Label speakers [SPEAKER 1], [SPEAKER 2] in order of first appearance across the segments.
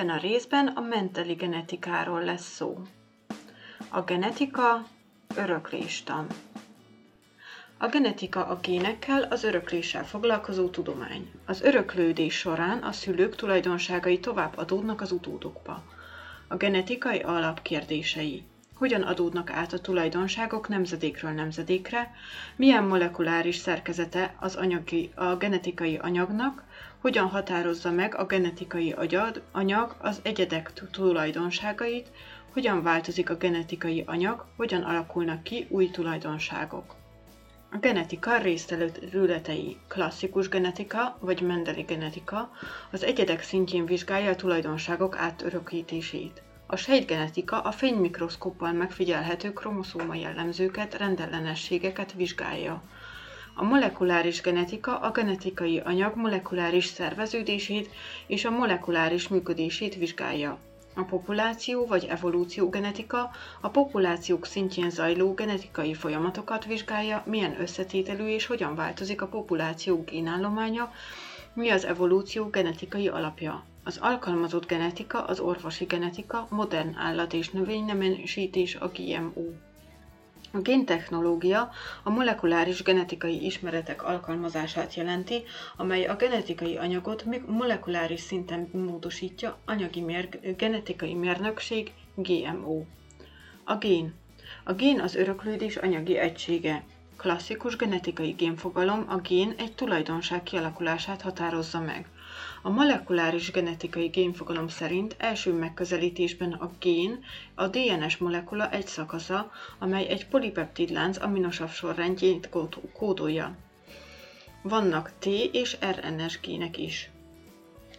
[SPEAKER 1] Ebben a részben a mentali genetikáról lesz szó. A genetika örökléstan. A genetika a génekkel, az örökléssel foglalkozó tudomány. Az öröklődés során a szülők tulajdonságai tovább adódnak az utódokba. A genetikai alapkérdései. Hogyan adódnak át a tulajdonságok nemzedékről nemzedékre, milyen molekuláris szerkezete az anyagi, a genetikai anyagnak, hogyan határozza meg a genetikai agyad, anyag az egyedek tulajdonságait, hogyan változik a genetikai anyag, hogyan alakulnak ki új tulajdonságok. A genetika részterületei klasszikus genetika vagy mendeli genetika az egyedek szintjén vizsgálja a tulajdonságok átörökítését. A sejtgenetika a fénymikroszkóppal megfigyelhető kromoszóma jellemzőket, rendellenességeket vizsgálja. A molekuláris genetika a genetikai anyag molekuláris szerveződését és a molekuláris működését vizsgálja. A populáció vagy evolúció genetika a populációk szintjén zajló genetikai folyamatokat vizsgálja, milyen összetételű és hogyan változik a populáció génállománya, mi az evolúció genetikai alapja. Az alkalmazott genetika, az orvosi genetika, modern állat- és növénynemesítés, a GMO. A géntechnológia a molekuláris genetikai ismeretek alkalmazását jelenti, amely a genetikai anyagot molekuláris szinten módosítja, anyagi mér- genetikai mérnökség, GMO. A gén. A gén az öröklődés anyagi egysége. Klasszikus genetikai génfogalom a gén egy tulajdonság kialakulását határozza meg. A molekuláris genetikai génfogalom szerint első megközelítésben a gén a DNS molekula egy szakasza, amely egy polipeptidlánc aminosav sorrendjét kódolja. Vannak T és RNS gének is.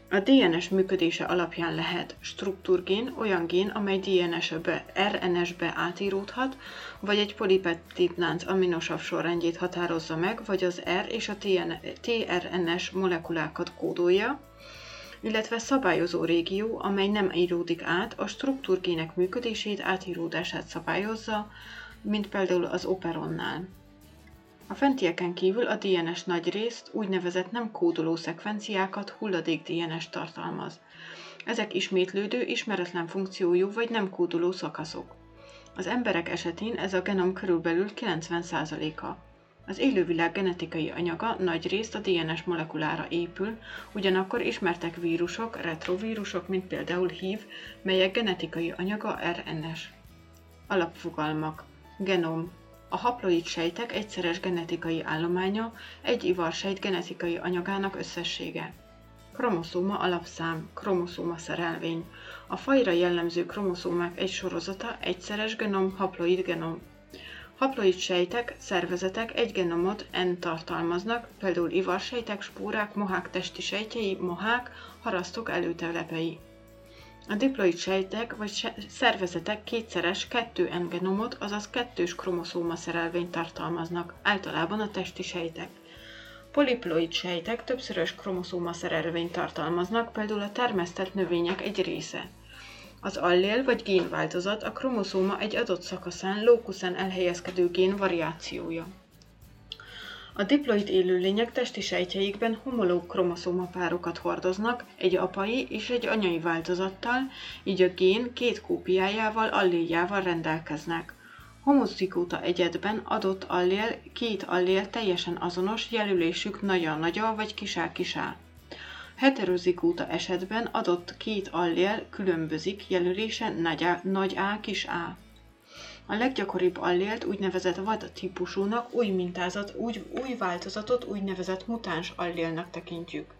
[SPEAKER 1] A DNS működése alapján lehet struktúrgén olyan gén, amely DNS-be, RNS-be átíródhat, vagy egy polipeptidlánc aminosav sorrendjét határozza meg, vagy az R és a tRNS molekulákat kódolja, illetve szabályozó régió, amely nem íródik át, a struktúrgének működését, átíródását szabályozza, mint például az operonnál. A fentieken kívül a DNS nagy részt úgynevezett nem kódoló szekvenciákat hulladék DNS tartalmaz. Ezek ismétlődő, ismeretlen funkciójú vagy nem kódoló szakaszok. Az emberek esetén ez a genom körülbelül 90%-a. Az élővilág genetikai anyaga nagy részt a DNS molekulára épül, ugyanakkor ismertek vírusok, retrovírusok, mint például HIV, melyek genetikai anyaga RNS. Alapfogalmak Genom a haploid sejtek egyszeres genetikai állománya egy ivarsejt genetikai anyagának összessége. Kromoszóma alapszám, kromoszóma szerelvény. A fajra jellemző kromoszómák egy sorozata, egyszeres genom, haploid genom. Haploid sejtek, szervezetek egy genomot N tartalmaznak, például ivarsejtek, spórák, mohák testi sejtjei, mohák, harasztok előtelepei. A diploid sejtek vagy szervezetek kétszeres 2N genomot, azaz kettős kromoszóma szerelvényt tartalmaznak, általában a testi sejtek. Poliploid sejtek többszörös kromoszóma szerelvényt tartalmaznak, például a termesztett növények egy része. Az allél vagy génváltozat a kromoszóma egy adott szakaszán, lókuszán elhelyezkedő gén variációja. A diploid élőlények testi sejtjeikben homológ kromoszómapárokat hordoznak, egy apai és egy anyai változattal, így a gén két kópiájával, alléljával rendelkeznek. Homozigóta egyedben adott allél, két allél teljesen azonos, jelölésük nagyon-nagyon vagy kisá-kisá. Heterozigóta esetben adott két allél különbözik, jelölése nagy A, nagy A kis A. A leggyakoribb allélt úgynevezett vad típusúnak új mintázat, úgy, új változatot úgynevezett mutáns allélnak tekintjük.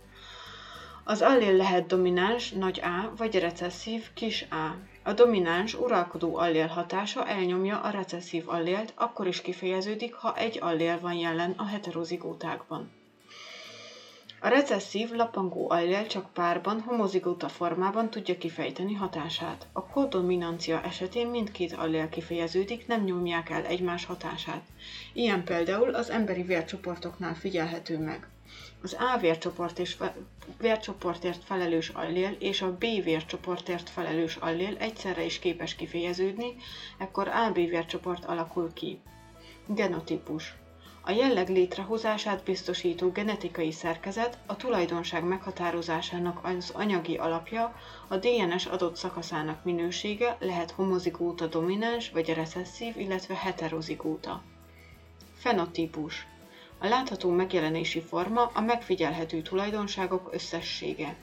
[SPEAKER 1] Az allél lehet domináns, nagy A, vagy recesszív, kis A. A domináns, uralkodó allél hatása elnyomja a recesszív allélt, akkor is kifejeződik, ha egy allél van jelen a heterozigótákban. A recesszív lapangó allél csak párban, homozigóta formában tudja kifejteni hatását. A kodominancia esetén mindkét allél kifejeződik, nem nyomják el egymás hatását. Ilyen például az emberi vércsoportoknál figyelhető meg. Az A vércsoport és vércsoportért felelős allél és a B vércsoportért felelős allél egyszerre is képes kifejeződni, ekkor AB vércsoport alakul ki. Genotípus A jelleg létrehozását biztosító genetikai szerkezet a tulajdonság meghatározásának az anyagi alapja, a DNS adott szakaszának minősége lehet homozigóta domináns vagy recesszív, illetve heterozigóta. Fenotípus a látható megjelenési forma a megfigyelhető tulajdonságok összessége.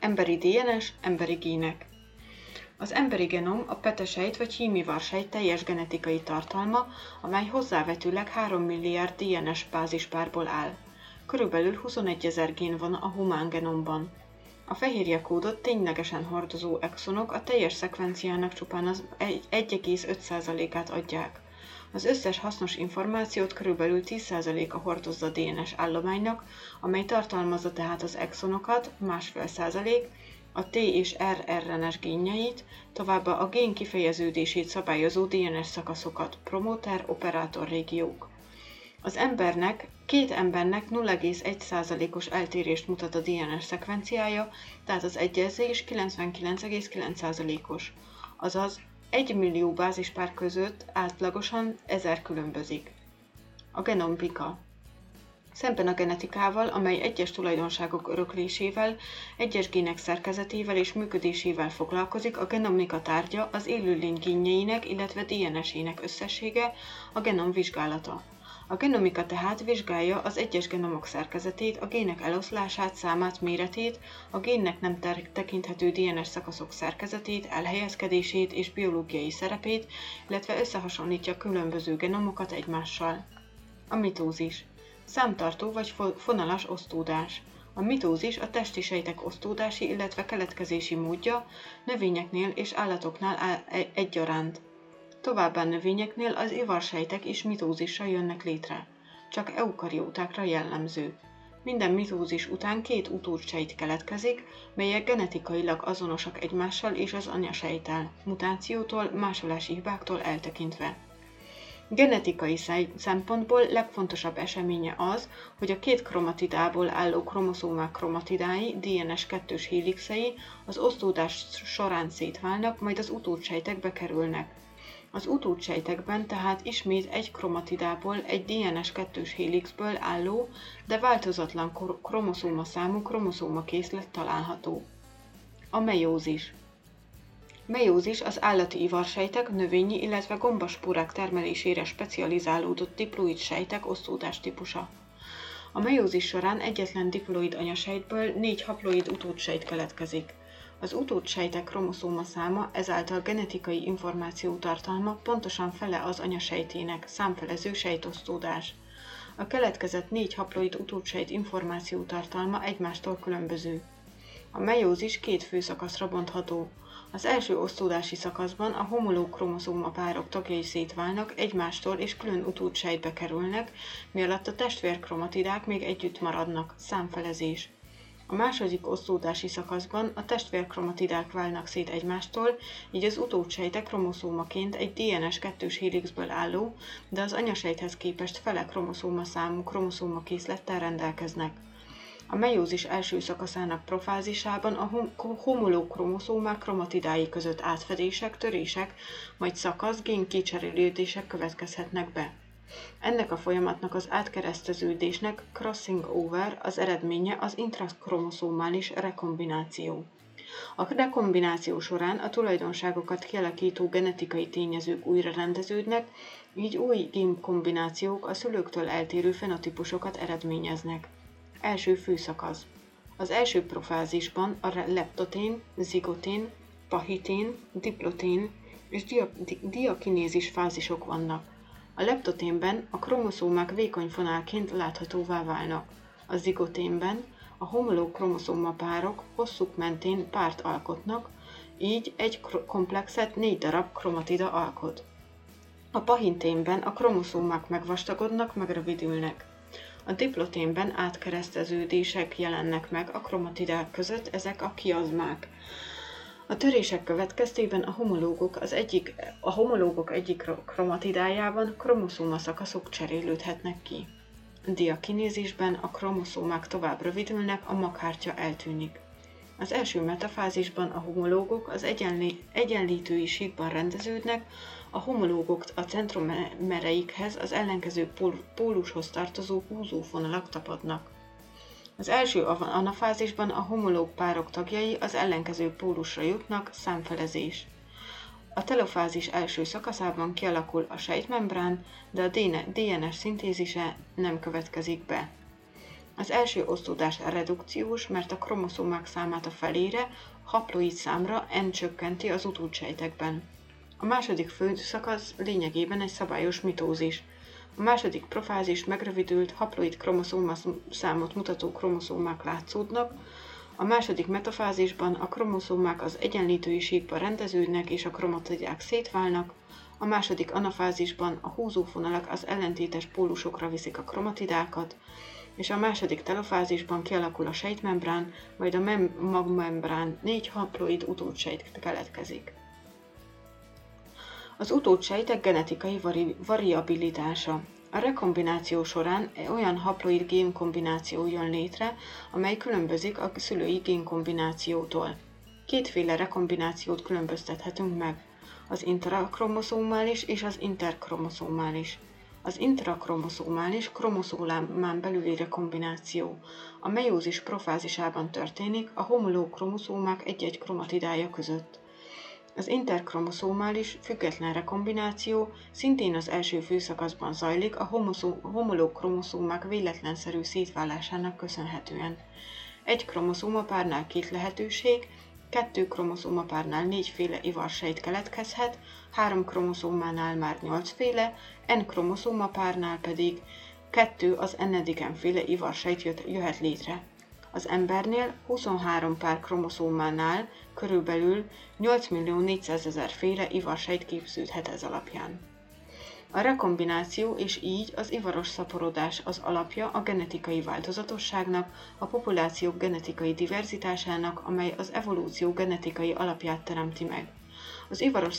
[SPEAKER 1] Emberi DNS, emberi gének. Az emberi genom a petesejt vagy hímivarsejt teljes genetikai tartalma, amely hozzávetőleg 3 milliárd DNS bázispárból áll. Körülbelül 21 ezer gén van a humán genomban. A fehérje kódot ténylegesen hordozó exonok a teljes szekvenciának csupán az 1,5%-át adják. Az összes hasznos információt körülbelül 10%-a hordozza a DNS állománynak, amely tartalmazza tehát az exonokat, másfél százalék, a T és R RNS génjeit, továbbá a gén kifejeződését szabályozó DNS szakaszokat, promoter, operátor régiók. Az embernek, két embernek 0,1%-os eltérést mutat a DNS szekvenciája, tehát az egyezés 99,9%-os, azaz 1 millió bázispár között átlagosan 1000 különbözik. A genompika Szemben a genetikával, amely egyes tulajdonságok öröklésével, egyes gének szerkezetével és működésével foglalkozik, a genomika tárgya az élőlény génjeinek, illetve DNS-ének összessége, a genom vizsgálata. A genomika tehát vizsgálja az egyes genomok szerkezetét, a gének eloszlását, számát, méretét, a génnek nem tekinthető DNS szakaszok szerkezetét, elhelyezkedését és biológiai szerepét, illetve összehasonlítja különböző genomokat egymással. A mitózis Számtartó vagy fonalas osztódás. A mitózis a testi sejtek osztódási, illetve keletkezési módja növényeknél és állatoknál e- egyaránt. Továbbá növényeknél az ivarsejtek is mitózissal jönnek létre. Csak eukariótákra jellemző. Minden mitózis után két utódsejt keletkezik, melyek genetikailag azonosak egymással és az anyasejtel, mutációtól, másolási hibáktól eltekintve. Genetikai szempontból legfontosabb eseménye az, hogy a két kromatidából álló kromoszómák kromatidái, DNS kettős hélixei az osztódás során szétválnak, majd az utódsejtekbe kerülnek. Az utódsejtekben tehát ismét egy kromatidából egy DNS kettős hélixből álló, de változatlan kromoszóma számú kromoszóma készlet található. A meiózis Meiózis az állati ivarsejtek, növényi, illetve gombaspórák termelésére specializálódott diploid sejtek osztódás típusa. A meiózis során egyetlen diploid anyasejtből négy haploid utódsejt keletkezik. Az utódsejtek kromoszóma száma, ezáltal genetikai információ tartalma pontosan fele az anyasejtének, számfelező sejtosztódás. A keletkezett négy haploid utódsejt információ tartalma egymástól különböző. A meiózis két fő szakaszra bontható. Az első osztódási szakaszban a homológ kromoszóma párok tagjai szétválnak, egymástól és külön utódsejtbe kerülnek, mielőtt a testvérkromatidák még együtt maradnak, számfelezés. A második osztódási szakaszban a testvérkromatidák válnak szét egymástól, így az utódsejtek kromoszómaként egy DNS kettős hélixből álló, de az anyasejthez képest fele kromoszóma számú kromoszóma készlettel rendelkeznek. A meiózis első szakaszának profázisában a homológ kromoszómák kromatidái között átfedések, törések, majd szakasz gén következhetnek be. Ennek a folyamatnak az átkereszteződésnek crossing over az eredménye az intrakromoszómális rekombináció. A rekombináció során a tulajdonságokat kialakító genetikai tényezők újra rendeződnek, így új génkombinációk a szülőktől eltérő fenotípusokat eredményeznek. Első főszakasz. Az első profázisban a leptotén, zigotén, pahitén, diplotén és diakinézis fázisok vannak. A leptoténben a kromoszómák vékony fonálként láthatóvá válnak. A zigoténben a homológ kromoszóma párok hosszúk mentén párt alkotnak, így egy komplexet négy darab kromatida alkot. A pahinténben a kromoszómák megvastagodnak, megrövidülnek. A diploténben átkereszteződések jelennek meg a kromatidák között, ezek a kiazmák. A törések következtében a homológok, az egyik, a homológok egyik kromatidájában kromoszóma szakaszok cserélődhetnek ki. Diakinézisben a kromoszómák tovább rövidülnek, a maghártya eltűnik. Az első metafázisban a homológok az egyenlí- egyenlítői síkban rendeződnek, a homológok a centromereikhez az ellenkező pól- pólushoz tartozó húzófonalak tapadnak. Az első anafázisban a homológ párok tagjai az ellenkező pólusra jutnak, számfelezés. A telofázis első szakaszában kialakul a sejtmembrán, de a DNS szintézise nem következik be. Az első osztódás redukciós, mert a kromoszómák számát a felére, haploid számra n csökkenti az utódsejtekben. A második főszakasz lényegében egy szabályos mitózis. A második profázis megrövidült haploid kromoszóma számot mutató kromoszómák látszódnak, a második metafázisban a kromoszómák az egyenlítői síkba rendeződnek és a kromatidák szétválnak, a második anafázisban a húzófonalak az ellentétes pólusokra viszik a kromatidákat, és a második telofázisban kialakul a sejtmembrán, majd a mem- magmembrán négy haploid utódsejt keletkezik. Az utódsejtek genetikai vari- variabilitása. A rekombináció során olyan haploid génkombináció jön létre, amely különbözik a szülői génkombinációtól. Kétféle rekombinációt különböztethetünk meg, az intrakromoszómális és az interkromoszómális. Az intrakromoszómális kromoszómán belüli rekombináció. A meiózis profázisában történik a homológ kromoszómák egy-egy kromatidája között. Az interkromoszómális független rekombináció szintén az első főszakaszban zajlik a homológ kromoszómák véletlenszerű szétválásának köszönhetően. Egy kromoszómapárnál két lehetőség, kettő kromoszómapárnál négyféle ivarsejt keletkezhet, három kromoszómánál már nyolcféle, N kromoszómapárnál pedig kettő az n-féle ivarsejt jöhet létre. Az embernél 23 pár kromoszómánál körülbelül 8 millió 400 ezer féle ivarsejt képződhet ez alapján. A rekombináció és így az ivaros szaporodás az alapja a genetikai változatosságnak, a populációk genetikai diverzitásának, amely az evolúció genetikai alapját teremti meg. Az ivaros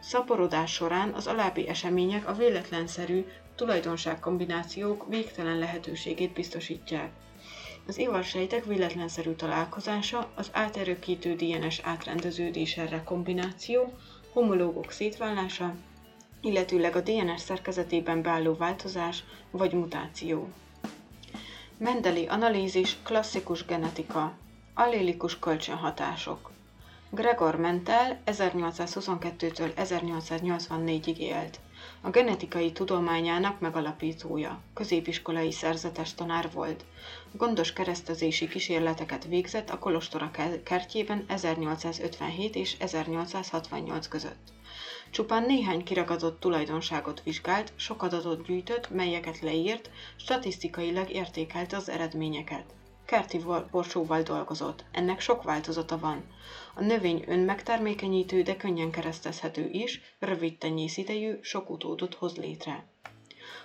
[SPEAKER 1] szaporodás során az alábbi események a véletlenszerű tulajdonságkombinációk végtelen lehetőségét biztosítják. Az ivarsejtek véletlenszerű találkozása, az átörökítő DNS átrendeződése rekombináció, homológok szétválása, illetőleg a DNS szerkezetében beálló változás vagy mutáció. Mendeli analízis, klasszikus genetika, allélikus kölcsönhatások. Gregor Mendel 1822-től 1884-ig élt. A genetikai tudományának megalapítója, középiskolai szerzetes tanár volt. Gondos keresztezési kísérleteket végzett a Kolostora kertjében 1857 és 1868 között. Csupán néhány kiragadott tulajdonságot vizsgált, sok adatot gyűjtött, melyeket leírt, statisztikailag értékelte az eredményeket. Kerti borsóval dolgozott, ennek sok változata van. A növény önmegtermékenyítő, de könnyen keresztezhető is, rövid tenyészidejű, sok utódot hoz létre.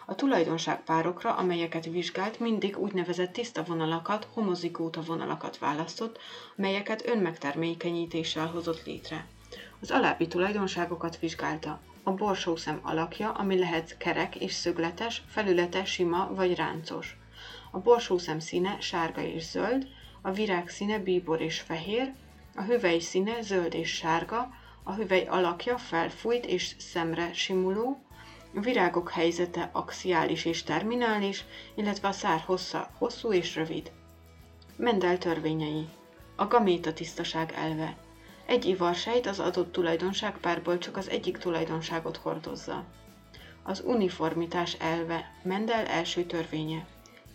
[SPEAKER 1] A tulajdonságpárokra, amelyeket vizsgált, mindig úgynevezett tiszta vonalakat, homozigóta vonalakat választott, melyeket önmegtermékenyítéssel hozott létre. Az alábbi tulajdonságokat vizsgálta. A borsószem alakja, ami lehet kerek és szögletes, felülete sima vagy ráncos. A borsószem színe sárga és zöld, a virág színe bíbor és fehér, a hüvely színe zöld és sárga, a hüvely alakja felfújt és szemre simuló, a virágok helyzete axiális és terminális, illetve a szár hossza hosszú és rövid. Mendel törvényei. A gaméta tisztaság elve. Egy ivarsejt az adott tulajdonságpárból csak az egyik tulajdonságot hordozza. Az uniformitás elve. Mendel első törvénye.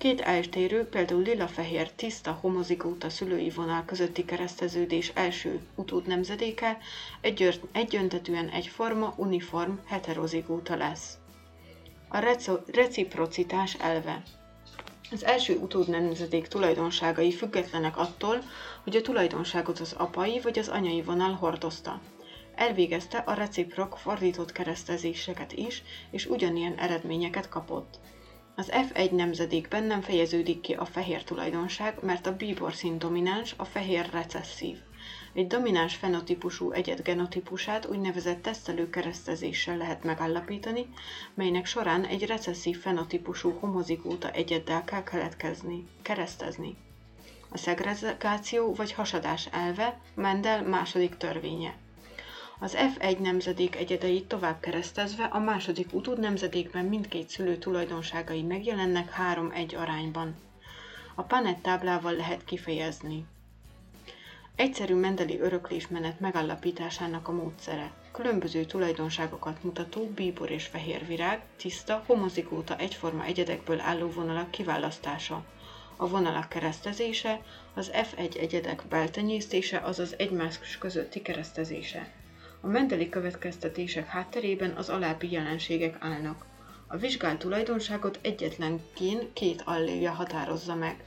[SPEAKER 1] Két eltérő, például lila-fehér tiszta homozigóta szülői vonal közötti kereszteződés első utód nemzedéke egy, egyöntetűen egyforma, uniform, heterozigóta lesz. A reciprocitás elve. Az első utód nemzedék tulajdonságai függetlenek attól, hogy a tulajdonságot az apai vagy az anyai vonal hordozta. Elvégezte a reciprok fordított keresztezéseket is, és ugyanilyen eredményeket kapott. Az F1 nemzedékben nem fejeződik ki a fehér tulajdonság, mert a bíbor szín domináns, a fehér recesszív. Egy domináns fenotípusú egyed genotípusát úgynevezett tesztelő keresztezéssel lehet megállapítani, melynek során egy recesszív fenotípusú homozigóta egyeddel kell keletkezni, keresztezni. A szegregáció vagy hasadás elve Mendel második törvénye. Az F1 nemzedék egyedeit tovább keresztezve a második utód nemzedékben mindkét szülő tulajdonságai megjelennek 3-1 arányban. A Panet táblával lehet kifejezni. Egyszerű mendeli öröklésmenet megállapításának a módszere. Különböző tulajdonságokat mutató bíbor és fehér virág, tiszta, homozigóta egyforma egyedekből álló vonalak kiválasztása. A vonalak keresztezése, az F1 egyedek beltenyésztése, azaz egymás közötti keresztezése. A mendeli következtetések hátterében az alábbi jelenségek állnak. A vizsgált tulajdonságot egyetlen gén két alléja határozza meg.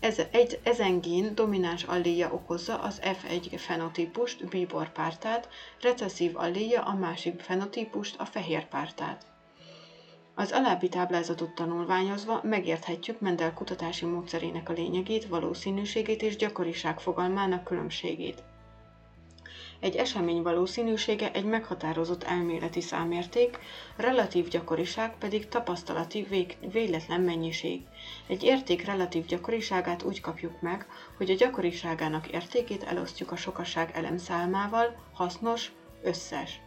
[SPEAKER 1] Ez, egy, ezen gén domináns alléja okozza az F1 fenotípust, bíbor pártát, recesszív alléja a másik fenotípust, a fehér pártát. Az alábbi táblázatot tanulmányozva megérthetjük Mendel kutatási módszerének a lényegét, valószínűségét és gyakoriság fogalmának különbségét. Egy esemény valószínűsége egy meghatározott elméleti számérték, relatív gyakoriság pedig tapasztalati vég, véletlen mennyiség. Egy érték relatív gyakoriságát úgy kapjuk meg, hogy a gyakoriságának értékét elosztjuk a sokaság elemszámával, hasznos, összes.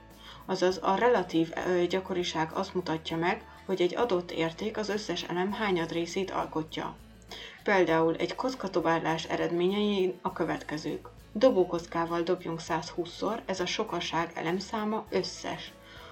[SPEAKER 1] Azaz a relatív gyakoriság azt mutatja meg, hogy egy adott érték az összes elem hányad részét alkotja. Például egy kockatobálás eredményei a következők. Dobókockával dobjunk 120-szor, ez a sokaság elemszáma összes.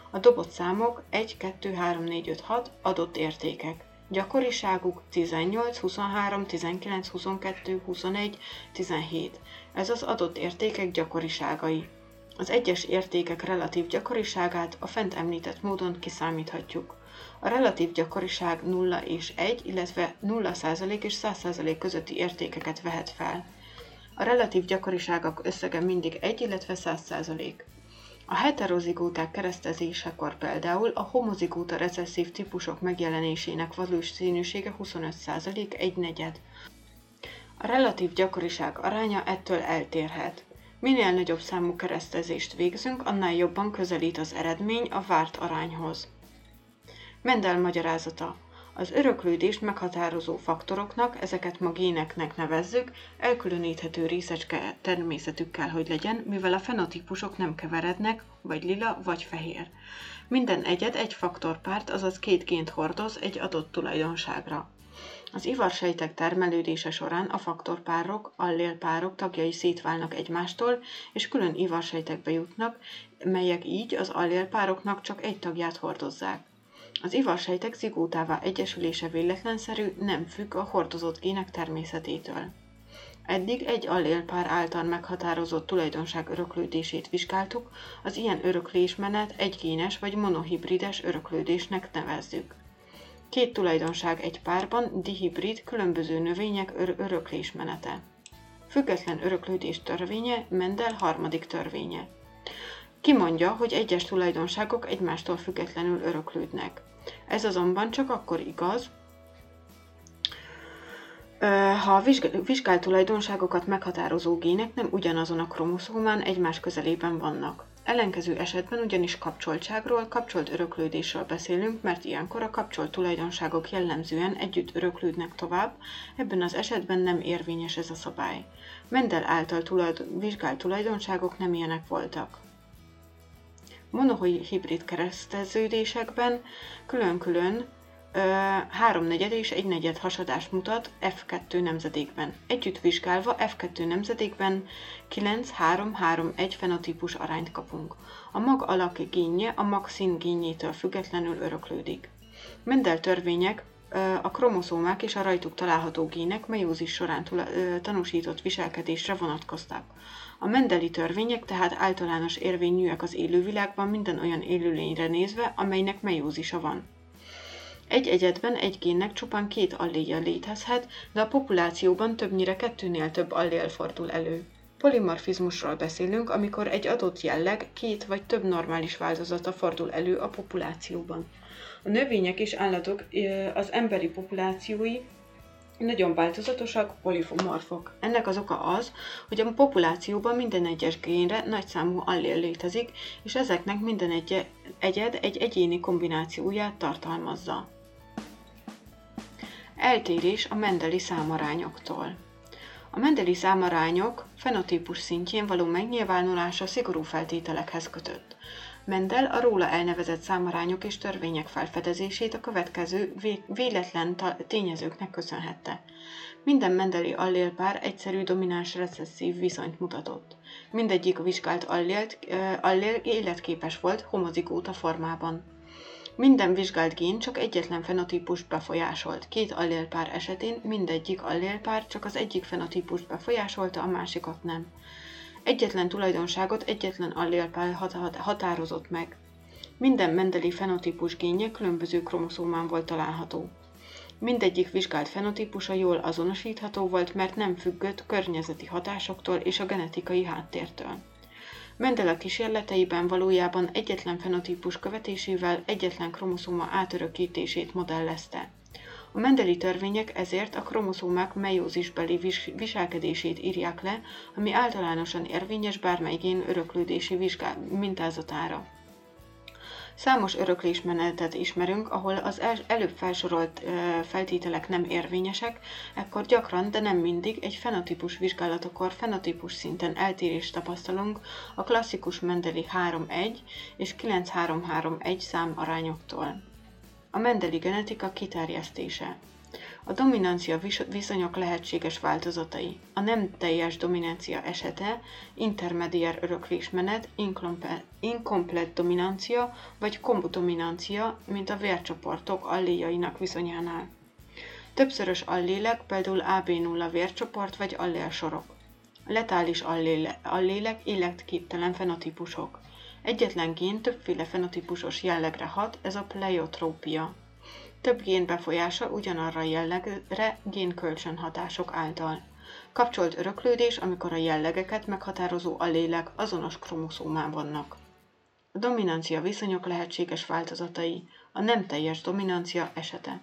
[SPEAKER 1] A dobott számok 1, 2, 3, 4, 5, 6 adott értékek. Gyakoriságuk 18, 23, 19, 22, 21, 17. Ez az adott értékek gyakoriságai. Az egyes értékek relatív gyakoriságát a fent említett módon kiszámíthatjuk. A relatív gyakoriság 0 és 1, illetve 0% és 100% közötti értékeket vehet fel. A relatív gyakoriságok összege mindig 1, illetve 100%. A heterozigóták keresztezésekor például a homozigóta recesszív típusok megjelenésének valószínűsége 25%, egy negyed. A relatív gyakoriság aránya ettől eltérhet. Minél nagyobb számú keresztezést végzünk, annál jobban közelít az eredmény a várt arányhoz. Mendel magyarázata. Az öröklődést meghatározó faktoroknak, ezeket ma géneknek nevezzük, elkülöníthető részecske természetük kell, hogy legyen, mivel a fenotípusok nem keverednek, vagy lila, vagy fehér. Minden egyed egy faktorpárt, azaz két gént hordoz egy adott tulajdonságra. Az ivarsejtek termelődése során a faktorpárok, allélpárok tagjai szétválnak egymástól, és külön ivarsejtekbe jutnak, melyek így az allélpároknak csak egy tagját hordozzák. Az ivarsejtek zigótává egyesülése véletlenszerű, nem függ a hordozott gének természetétől. Eddig egy allélpár által meghatározott tulajdonság öröklődését vizsgáltuk, az ilyen öröklésmenet egygénes vagy monohibrides öröklődésnek nevezzük. Két tulajdonság egy párban, dihibrid, különböző növények ör- öröklésmenete. Független öröklődés törvénye, Mendel harmadik törvénye. Kimondja, hogy egyes tulajdonságok egymástól függetlenül öröklődnek. Ez azonban csak akkor igaz, ha a vizsgált tulajdonságokat meghatározó gének nem ugyanazon a kromoszómán egymás közelében vannak. Ellenkező esetben ugyanis kapcsoltságról, kapcsolt öröklődésről beszélünk, mert ilyenkor a kapcsolt tulajdonságok jellemzően együtt öröklődnek tovább, ebben az esetben nem érvényes ez a szabály. Mendel által tulajdon, vizsgált tulajdonságok nem ilyenek voltak monohibrid kereszteződésekben külön-külön háromnegyed és egy negyed hasadást mutat F2 nemzedékben. Együtt vizsgálva F2 nemzedékben 9-3-3-1 fenotípus arányt kapunk. A mag alak génje a mag szín génjétől függetlenül öröklődik. Mendel törvények a kromoszómák és a rajtuk található gének meiózis során tanúsított viselkedésre vonatkoztak. A Mendeli törvények tehát általános érvényűek az élővilágban minden olyan élőlényre nézve, amelynek meiózisa van. Egy egyedben egy génnek csupán két alléja létezhet, de a populációban többnyire kettőnél több allél fordul elő. Polimorfizmusról beszélünk, amikor egy adott jelleg két vagy több normális változata fordul elő a populációban. A növények és állatok az emberi populációi nagyon változatosak, polifomorfok. Ennek az oka az, hogy a populációban minden egyes génre nagyszámú allél létezik, és ezeknek minden egy egyed egy egyéni kombinációját tartalmazza. Eltérés a mendeli számarányoktól. A Mendeli számarányok fenotípus szintjén való megnyilvánulása szigorú feltételekhez kötött. Mendel a róla elnevezett számarányok és törvények felfedezését a következő véletlen tényezőknek köszönhette. Minden mendeli allélpár egyszerű domináns recesszív viszonyt mutatott. Mindegyik vizsgált allélt, allél életképes volt homozigóta formában. Minden vizsgált gén csak egyetlen fenotípust befolyásolt. Két allélpár esetén mindegyik allélpár csak az egyik fenotípust befolyásolta, a másikat nem. Egyetlen tulajdonságot egyetlen allélpár határozott meg. Minden mendeli fenotípus génje különböző kromoszómán volt található. Mindegyik vizsgált fenotípusa jól azonosítható volt, mert nem függött környezeti hatásoktól és a genetikai háttértől. Mendele kísérleteiben valójában egyetlen fenotípus követésével egyetlen kromoszóma átörökítését modellezte. A mendeli törvények ezért a kromoszómák meiózisbeli viselkedését írják le, ami általánosan érvényes bármely gén öröklődési vizsgál- mintázatára. Számos öröklésmenetet ismerünk, ahol az előbb felsorolt feltételek nem érvényesek, ekkor gyakran, de nem mindig egy fenotípus vizsgálatokor fenotípus szinten eltérést tapasztalunk a klasszikus Mendeli 3-1 és 9-3-3-1 szám arányoktól. A Mendeli genetika kiterjesztése a dominancia viszonyok lehetséges változatai. A nem teljes dominancia esete, intermediár öröklésmenet, inkomplet dominancia vagy kombudominancia, mint a vércsoportok alléjainak viszonyánál. Többszörös allélek, például AB0 vércsoport vagy allélsorok. Letális alléle, allélek életképtelen fenotípusok. Egyetlen gén többféle fenotípusos jellegre hat, ez a pleiotrópia. Több gén befolyása ugyanarra a jellegre génkölcsönhatások által. Kapcsolt öröklődés, amikor a jellegeket meghatározó allélek azonos kromoszómán vannak. A dominancia viszonyok lehetséges változatai, a nem teljes dominancia esete.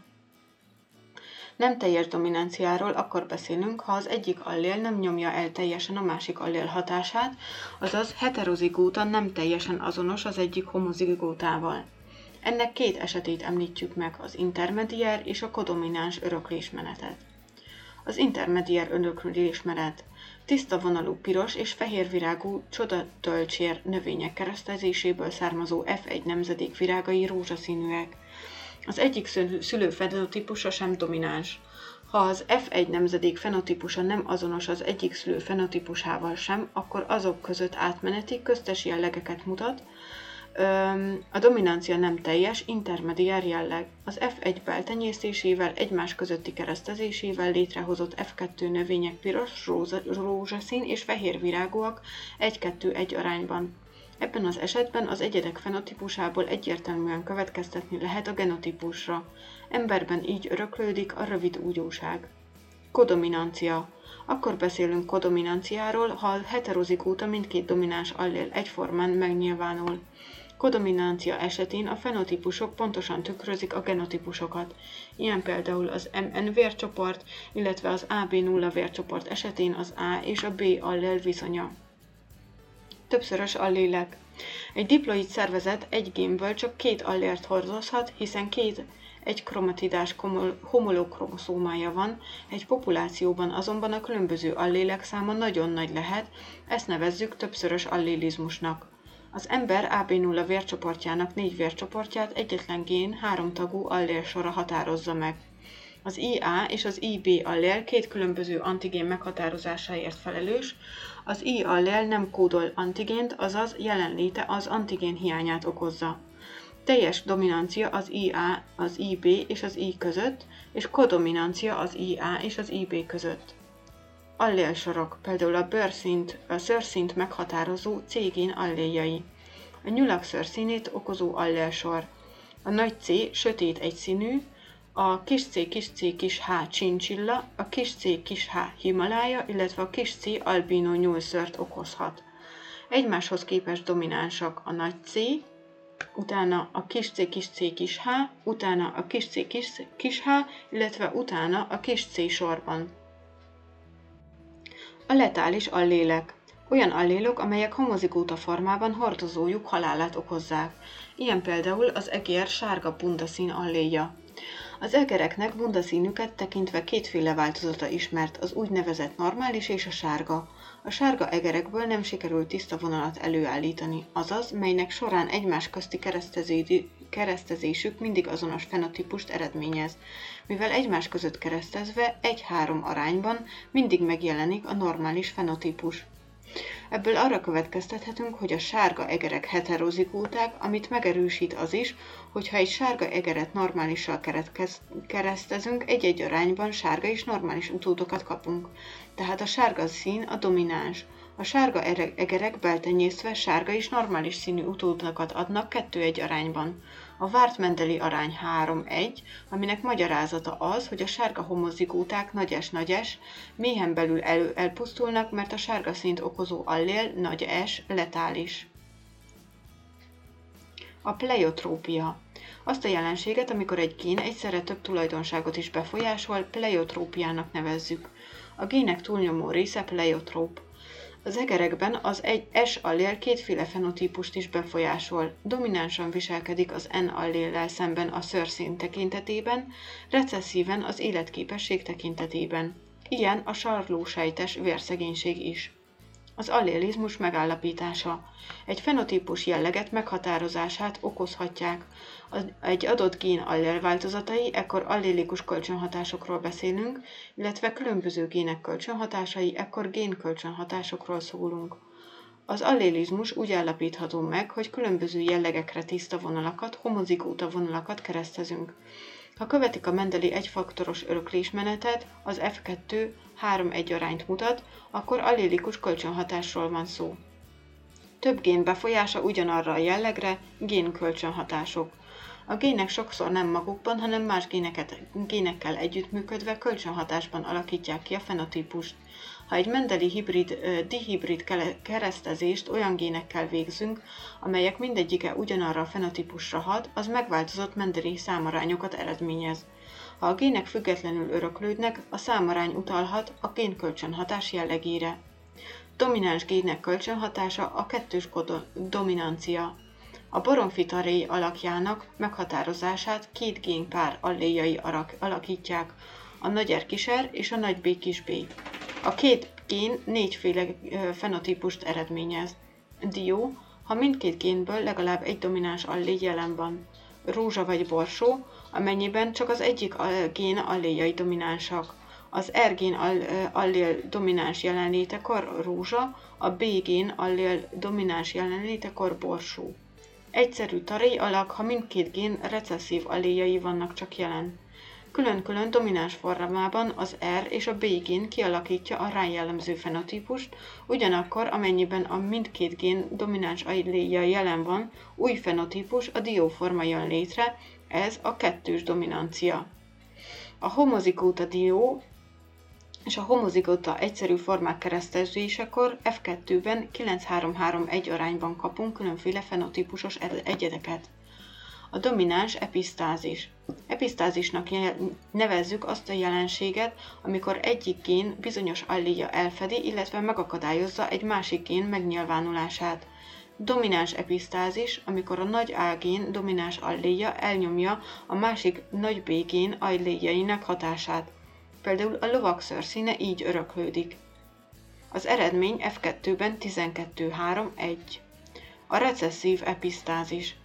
[SPEAKER 1] Nem teljes dominanciáról akkor beszélünk, ha az egyik allél nem nyomja el teljesen a másik allél hatását, azaz heterozigóta nem teljesen azonos az egyik homozigótával. Ennek két esetét említjük meg, az intermediár és a kodomináns öröklésmenetet. Az intermediár öröklésmenet tiszta vonalú piros és fehér virágú csodatölcsér növények keresztezéséből származó F1 nemzedék virágai rózsaszínűek. Az egyik szülő fenotípusa sem domináns. Ha az F1 nemzedék fenotípusa nem azonos az egyik szülő fenotípusával sem, akkor azok között átmeneti köztes jellegeket mutat, a dominancia nem teljes, intermediár jelleg. Az F1 beltenyésztésével, egymás közötti keresztezésével létrehozott F2 növények piros, rózsaszín és fehér virágúak 1-2-1 arányban. Ebben az esetben az egyedek fenotípusából egyértelműen következtetni lehet a genotípusra. Emberben így öröklődik a rövid úgyóság. Kodominancia. Akkor beszélünk kodominanciáról, ha a heterozigóta mindkét domináns allél egyformán megnyilvánul. Kodominancia esetén a fenotípusok pontosan tükrözik a genotípusokat, ilyen például az MN vércsoport, illetve az AB0 vércsoport esetén az A és a B allel viszonya. Többszörös allélek. Egy diploid szervezet egy génből csak két allért hordozhat, hiszen két egy kromatidás homolokromoszómája van, egy populációban azonban a különböző allélek száma nagyon nagy lehet, ezt nevezzük többszörös allélizmusnak. Az ember AB0 vércsoportjának négy vércsoportját egyetlen gén háromtagú allélsora határozza meg. Az IA és az IB allél két különböző antigén meghatározásáért felelős, az I allél nem kódol antigént, azaz jelenléte az antigén hiányát okozza. Teljes dominancia az IA, az IB és az I között, és kodominancia az IA és az IB között allélsorok, például a bőrszint, a szőrszint meghatározó cégén alléljai. A nyulak szőrszínét okozó allélsor. A nagy C sötét egyszínű, a kis C, kis C, kis H csincsilla, a kis C, kis H Himalája, illetve a kis C albino nyúlszört okozhat. Egymáshoz képest dominánsak a nagy C, utána a kis c, kis c, kis h, utána a kis c, kis, kis h, illetve utána a kis c sorban. A letális allélek. Olyan allélok, amelyek homozigóta formában hordozójuk halálát okozzák. Ilyen például az egér sárga bundaszín alléja. Az egereknek bundaszínüket tekintve kétféle változata ismert, az úgynevezett normális és a sárga. A sárga egerekből nem sikerült tiszta vonalat előállítani, azaz, melynek során egymás közti keresztezésük mindig azonos fenotípust eredményez, mivel egymás között keresztezve egy-három arányban mindig megjelenik a normális fenotípus. Ebből arra következtethetünk, hogy a sárga egerek heterozigóták, amit megerősít az is, hogy ha egy sárga egeret normálissal keresztezünk, egy-egy arányban sárga és normális utódokat kapunk. Tehát a sárga szín a domináns. A sárga egerek beltenyésztve sárga és normális színű utódokat adnak kettő-egy arányban. A várt Mendeli arány 3-1, aminek magyarázata az, hogy a sárga homozigóták nagyes-nagyes, méhen belül elő elpusztulnak, mert a sárga szint okozó allél nagy S letális. A pleiotrópia. Azt a jelenséget, amikor egy gén egyszerre több tulajdonságot is befolyásol, pleiotrópiának nevezzük. A gének túlnyomó része pleiotróp. Az egerekben az egy S allél kétféle fenotípust is befolyásol. Dominánsan viselkedik az N alléllel szemben a szőrszín tekintetében, recesszíven az életképesség tekintetében. Ilyen a sarlósejtes vérszegénység is. Az allélizmus megállapítása. Egy fenotípus jelleget meghatározását okozhatják. Egy adott gén allélváltozatai, ekkor allélikus kölcsönhatásokról beszélünk, illetve különböző gének kölcsönhatásai, ekkor génkölcsönhatásokról szólunk. Az allélizmus úgy állapítható meg, hogy különböző jellegekre tiszta vonalakat, homozigóta vonalakat keresztezünk. Ha követik a Mendeli egyfaktoros öröklésmenetet, az F2 3-1 arányt mutat, akkor allélikus kölcsönhatásról van szó. Több gén befolyása ugyanarra a jellegre, génkölcsönhatások. A gének sokszor nem magukban, hanem más géneket, génekkel együttműködve kölcsönhatásban alakítják ki a fenotípust. Ha egy mendeli hibrid, dihibrid keresztezést olyan génekkel végzünk, amelyek mindegyike ugyanarra a fenotípusra hat, az megváltozott mendeli számarányokat eredményez. Ha a gének függetlenül öröklődnek, a számarány utalhat a génkölcsönhatás jellegére. Domináns gének kölcsönhatása a kettős dominancia. A baromfitaré alakjának meghatározását két génpár alléjai alakítják, a nagy R kis R és a nagy B B. A két gén négyféle fenotípust eredményez. Dió, ha mindkét génből legalább egy domináns allé jelen van. Rózsa vagy borsó, amennyiben csak az egyik gén alléjai dominánsak. Az R gén allél domináns jelenlétekor rózsa, a B gén allél domináns jelenlétekor borsó. Egyszerű taréj alak, ha mindkét gén recesszív alléjai vannak csak jelen. Külön-külön domináns formában az R és a B gén kialakítja a rá jellemző fenotípust, ugyanakkor amennyiben a mindkét gén domináns alléja jelen van, új fenotípus, a dióforma jön létre, ez a kettős dominancia. A homozigóta dió és a homozigóta egyszerű formák keresztezésekor F2-ben 9-3-3-1 arányban kapunk különféle fenotípusos egyedeket. A domináns episztázis. Episztázisnak nevezzük azt a jelenséget, amikor egyik gén bizonyos alléja elfedi, illetve megakadályozza egy másik gén megnyilvánulását. Domináns episztázis, amikor a nagy A gén domináns alléja elnyomja a másik nagy B gén alléjainak hatását. Például a lovak szőrszíne így öröklődik. Az eredmény F2-ben 12-3-1. A recesszív episztázis.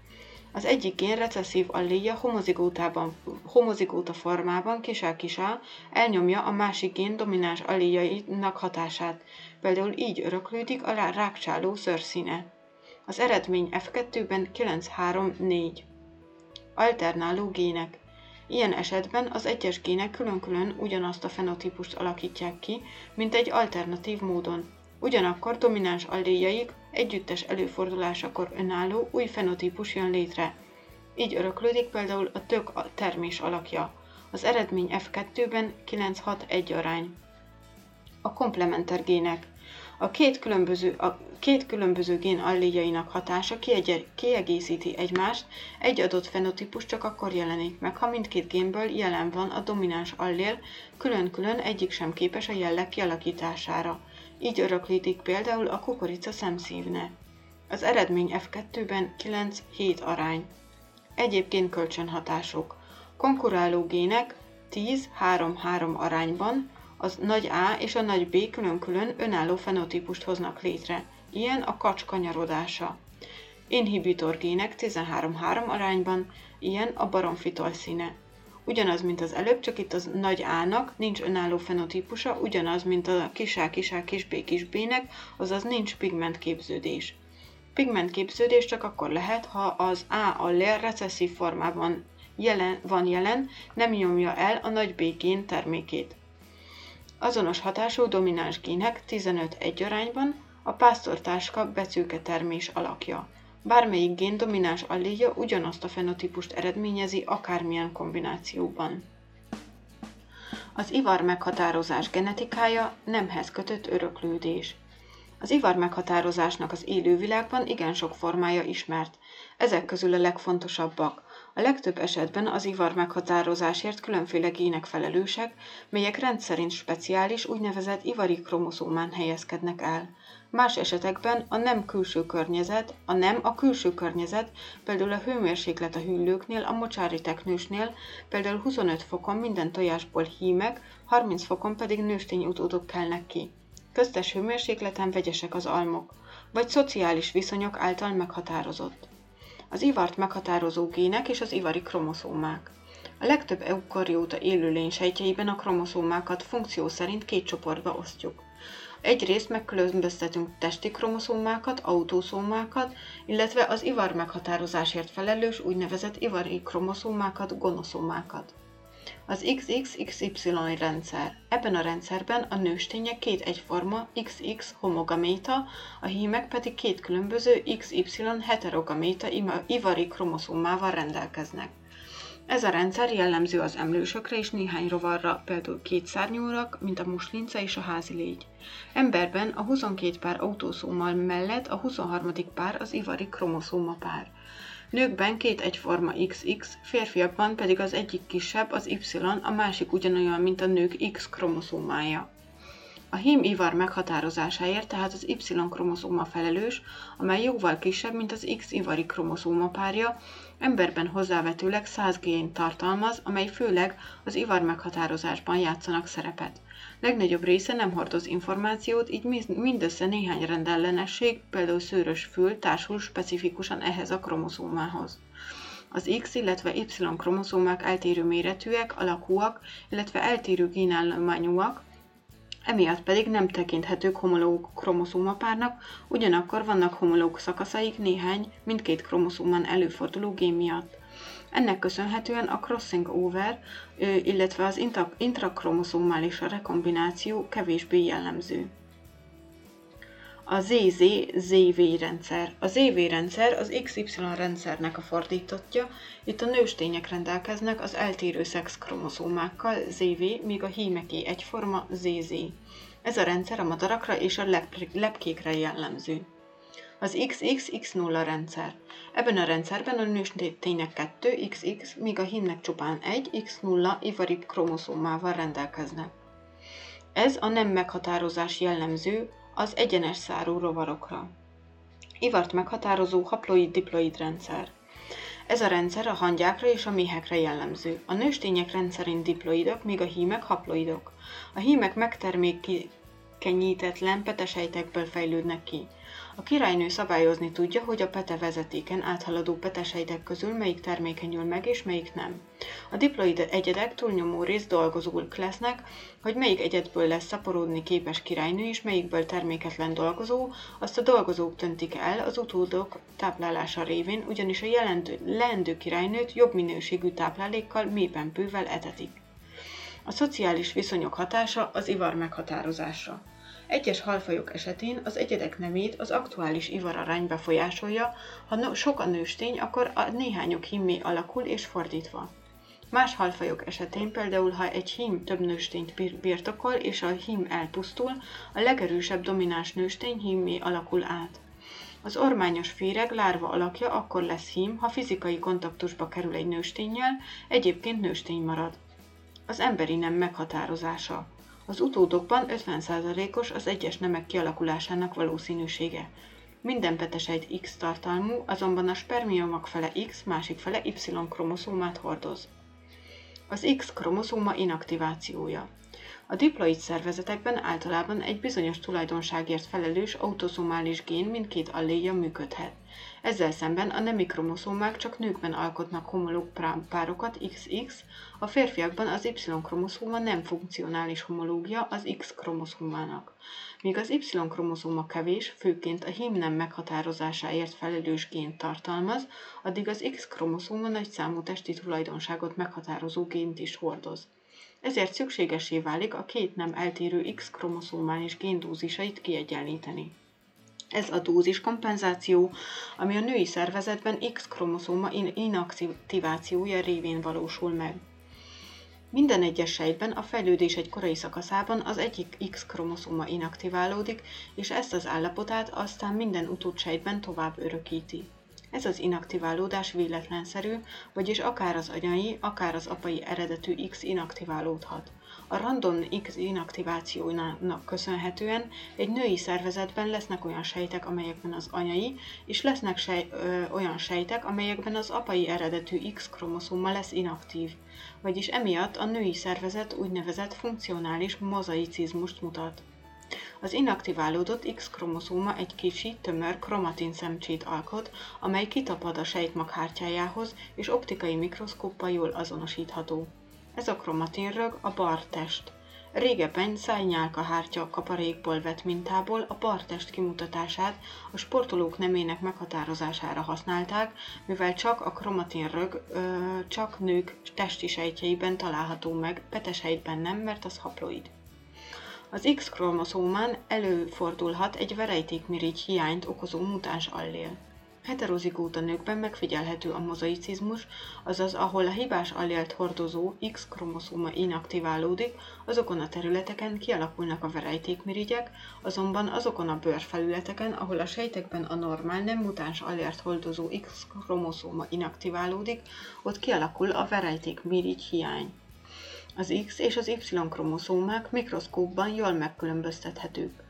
[SPEAKER 1] Az egyik gén recesszív alléja homozigótában, homozigóta formában kisá-kisá elnyomja a másik gén domináns alléjainak hatását, például így öröklődik a rákcsáló szőrszíne. Az eredmény F2-ben 9-3-4. Alternáló gének. Ilyen esetben az egyes gének külön-külön ugyanazt a fenotípust alakítják ki, mint egy alternatív módon. Ugyanakkor domináns alléjaik együttes előfordulásakor önálló új fenotípus jön létre. Így öröklődik például a tök termés alakja. Az eredmény F2-ben 9-6-1 arány. A komplementer gének. A két különböző, a két különböző gén alléjainak hatása kiegészíti egymást, egy adott fenotípus csak akkor jelenik meg, ha mindkét génből jelen van a domináns allél, külön-külön egyik sem képes a jelleg kialakítására. Így öröklítik például a kukorica szemszívne. Az eredmény F2-ben 9-7 arány. Egyébként kölcsönhatások. Konkuráló gének 10-3-3 arányban az nagy A és a nagy B külön-külön önálló fenotípust hoznak létre. Ilyen a kacs kanyarodása. Inhibitor gének 13-3 arányban, ilyen a baromfitol színe. Ugyanaz, mint az előbb, csak itt az nagy A-nak nincs önálló fenotípusa, ugyanaz, mint a kis A, kis A, kis B, kis B-nek, azaz nincs pigmentképződés. Pigmentképződés csak akkor lehet, ha az A allél recesszív formában jelen, van jelen, nem nyomja el a nagy B gén termékét. Azonos hatású domináns gének 15-1 arányban a pásztortáska becőke termés alakja. Bármelyik gén domináns alléja ugyanazt a fenotípust eredményezi akármilyen kombinációban. Az ivar meghatározás genetikája nemhez kötött öröklődés. Az ivar meghatározásnak az élővilágban igen sok formája ismert. Ezek közül a legfontosabbak a legtöbb esetben az ivar meghatározásért különféle gének felelősek, melyek rendszerint speciális úgynevezett ivari kromoszómán helyezkednek el. Más esetekben a nem külső környezet, a nem a külső környezet, például a hőmérséklet a hüllőknél, a mocsári teknősnél, például 25 fokon minden tojásból hímek, 30 fokon pedig nőstény utódok kelnek ki. Köztes hőmérsékleten vegyesek az almok, vagy szociális viszonyok által meghatározott az ivart meghatározó gének és az ivari kromoszómák. A legtöbb eukarióta élőlény sejtjeiben a kromoszómákat funkció szerint két csoportba osztjuk. Egyrészt megkülönböztetünk testi kromoszómákat, autószómákat, illetve az ivar meghatározásért felelős úgynevezett ivari kromoszómákat, gonoszómákat. Az XX-XY rendszer. Ebben a rendszerben a nőstények két egyforma XX homogaméta, a hímek pedig két különböző XY heterogaméta ivari kromoszómával rendelkeznek. Ez a rendszer jellemző az emlősökre és néhány rovarra, például kétszárnyúrak, mint a muslinca és a házi légy. Emberben a 22 pár autószómal mellett a 23. pár az ivari kromoszóma pár. Nőkben két egyforma XX, férfiakban pedig az egyik kisebb, az Y, a másik ugyanolyan, mint a nők X kromoszómája. A hím ivar meghatározásáért tehát az Y-kromoszóma felelős, amely jóval kisebb, mint az X ivari kromoszóma párja, emberben hozzávetőleg 100 gént tartalmaz, amely főleg az ivar meghatározásban játszanak szerepet. Legnagyobb része nem hordoz információt, így mindössze néhány rendellenesség, például szőrös fül társul specifikusan ehhez a kromoszómához. Az X, illetve Y kromoszómák eltérő méretűek, alakúak, illetve eltérő génállományúak, emiatt pedig nem tekinthetők homológ kromoszómapárnak, ugyanakkor vannak homológ szakaszaik néhány, mindkét kromoszómán előforduló gén miatt. Ennek köszönhetően a crossing over, illetve az intrakromoszómális rekombináció kevésbé jellemző. A ZZ-ZV rendszer. A ZV rendszer az XY rendszernek a fordítottja, itt a nőstények rendelkeznek az eltérő szex kromoszómákkal ZV, míg a hímeké egyforma ZZ. Ez a rendszer a madarakra és a lepkékre jellemző. Az XX-X0 rendszer. Ebben a rendszerben a nőstények 2 XX, míg a hímnek csupán 1 X0 ivari kromoszómával rendelkeznek. Ez a nem meghatározás jellemző az egyenes szárú rovarokra. Ivart meghatározó haploid-diploid rendszer. Ez a rendszer a hangyákra és a méhekre jellemző. A nőstények rendszerint diploidok, míg a hímek haploidok. A hímek megtermékenyítetlen petesejtekből fejlődnek ki. A királynő szabályozni tudja, hogy a pete vezetéken áthaladó petesejtek közül melyik termékenyül meg és melyik nem. A diploid egyedek túlnyomó rész dolgozók lesznek, hogy melyik egyedből lesz szaporodni képes királynő és melyikből terméketlen dolgozó, azt a dolgozók töntik el az utódok táplálása révén, ugyanis a jelentő, leendő királynőt jobb minőségű táplálékkal mélyben bővel etetik. A szociális viszonyok hatása az ivar meghatározása. Egyes halfajok esetén az egyedek nemét az aktuális ivararány befolyásolja, ha no, sok a nőstény, akkor a néhányok himmé alakul és fordítva. Más halfajok esetén például, ha egy hím több nőstényt birtokol és a hím elpusztul, a legerősebb domináns nőstény hímmé alakul át. Az ormányos féreg lárva alakja akkor lesz hím, ha fizikai kontaktusba kerül egy nősténnyel, egyébként nőstény marad. Az emberi nem meghatározása. Az utódokban 50%-os az egyes nemek kialakulásának valószínűsége. Minden petesejt X tartalmú, azonban a spermiumok fele X, másik fele Y kromoszómát hordoz. Az X-kromoszóma inaktivációja. A diploid szervezetekben általában egy bizonyos tulajdonságért felelős autoszomális gén mindkét alléja működhet. Ezzel szemben a nemi kromoszómák csak nőkben alkotnak homológ párokat XX, a férfiakban az Y-kromoszóma nem funkcionális homológia az X-kromoszómának. Míg az Y-kromoszóma kevés, főként a hímnem meghatározásáért felelős gént tartalmaz, addig az X-kromoszóma nagy számú testi tulajdonságot meghatározó gént is hordoz. Ezért szükségesé válik a két nem eltérő X-kromoszómális géndózisait kiegyenlíteni. Ez a dózis kompenzáció, ami a női szervezetben X-kromoszóma inaktivációja révén valósul meg. Minden egyes sejtben a fejlődés egy korai szakaszában az egyik X-kromoszóma inaktiválódik, és ezt az állapotát aztán minden utódsejtben tovább örökíti. Ez az inaktiválódás véletlenszerű, vagyis akár az anyai, akár az apai eredetű X inaktiválódhat. A random X inaktivációnak köszönhetően egy női szervezetben lesznek olyan sejtek, amelyekben az anyai, és lesznek sej, ö, olyan sejtek, amelyekben az apai eredetű X-kromoszóma lesz inaktív. Vagyis emiatt a női szervezet úgynevezett funkcionális mozaicizmust mutat. Az inaktiválódott X-kromoszóma egy kicsi, tömör kromatin szemcsét alkot, amely kitapad a sejtmag hártyájához, és optikai mikroszkóppal jól azonosítható. Ez a kromatinrög a bar test. Régebben szájnyálka hártya kaparékból vett mintából a bartest kimutatását a sportolók nemének meghatározására használták, mivel csak a kromatinrög ö, csak nők testi sejtjeiben található meg, petesejtben nem, mert az haploid. Az X-kromoszómán előfordulhat egy verejtékmirigy hiányt okozó mutáns allél. Heterozigóta nőkben megfigyelhető a mozaicizmus, azaz ahol a hibás allélt hordozó X-kromoszóma inaktiválódik, azokon a területeken kialakulnak a verejtékmirigyek, azonban azokon a bőrfelületeken, ahol a sejtekben a normál nem mutáns allélt hordozó X-kromoszóma inaktiválódik, ott kialakul a verejtékmirigy hiány. Az X és az Y-kromoszómák mikroszkópban jól megkülönböztethetők.